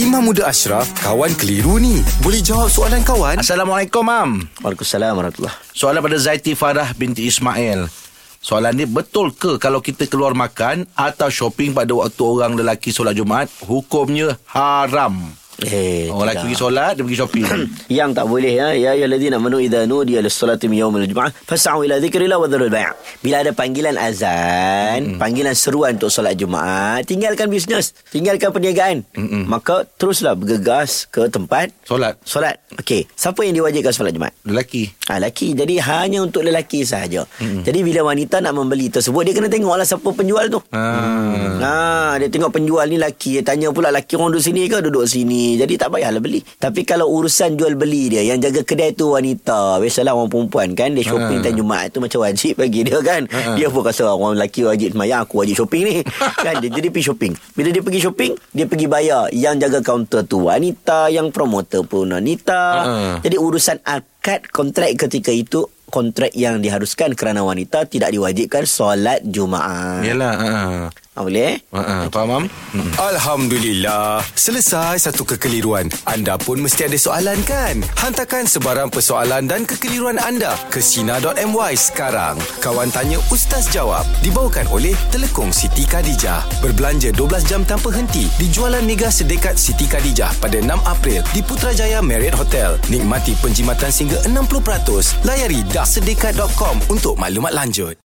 Imam Muda Ashraf, kawan keliru ni. Boleh jawab soalan kawan? Assalamualaikum, Mam. Waalaikumsalam warahmatullahi Soalan pada Zaiti Farah binti Ismail. Soalan ni betul ke kalau kita keluar makan atau shopping pada waktu orang lelaki solat Jumaat hukumnya haram? Eh, Orang lelaki pergi solat, dia pergi shopping. yang tak boleh ya ya ayyuhallazina amanu idza nudiya lis-salati min yaumil jumu'ah fas'au ila dzikrillah wa dharul bai'. Bila ada panggilan azan, hmm. panggilan seruan untuk solat Jumaat, tinggalkan bisnes, tinggalkan perniagaan. Hmm. Maka teruslah bergegas ke tempat solat. solat. Okey, siapa yang diwajibkan solat Jumaat? Lelaki. Ha, lelaki. Jadi hanya untuk lelaki sahaja. Hmm. Jadi bila wanita nak membeli tersebut, dia kena tengoklah siapa penjual tu. Ah. Ha, dia tengok penjual ni lelaki. Dia tanya pula lelaki orang duduk sini ke duduk sini. Jadi tak payahlah beli. Tapi kalau urusan jual beli dia, yang jaga kedai tu wanita. Biasalah orang perempuan kan. Dia shopping Ha. time Jumaat tu macam wajib bagi dia kan. Ha. Dia pun rasa orang lelaki wajib semayang, aku wajib shopping ni. kan? Dia, jadi pergi shopping. Bila dia pergi shopping, dia pergi bayar. Yang jaga kaunter tu wanita, yang promoter pun wanita. Ha. Jadi urusan akad kontrak ketika itu kontrak yang diharuskan kerana wanita tidak diwajibkan solat Jumaat. Yalah. Ha. Ha, boleh? Ha. ha. Faham, Mam? Hmm. Alhamdulillah. Selesai satu kekeliruan. Anda pun mesti ada soalan kan? Hantarkan sebarang persoalan dan kekeliruan anda ke Sina.my sekarang. Kawan Tanya Ustaz Jawab. Dibawakan oleh Telekong Siti Khadijah. Berbelanja 12 jam tanpa henti di jualan mega sedekat Siti Khadijah pada 6 April di Putrajaya Marriott Hotel. Nikmati penjimatan sehingga 60%. Layari dahsedekat.com untuk maklumat lanjut.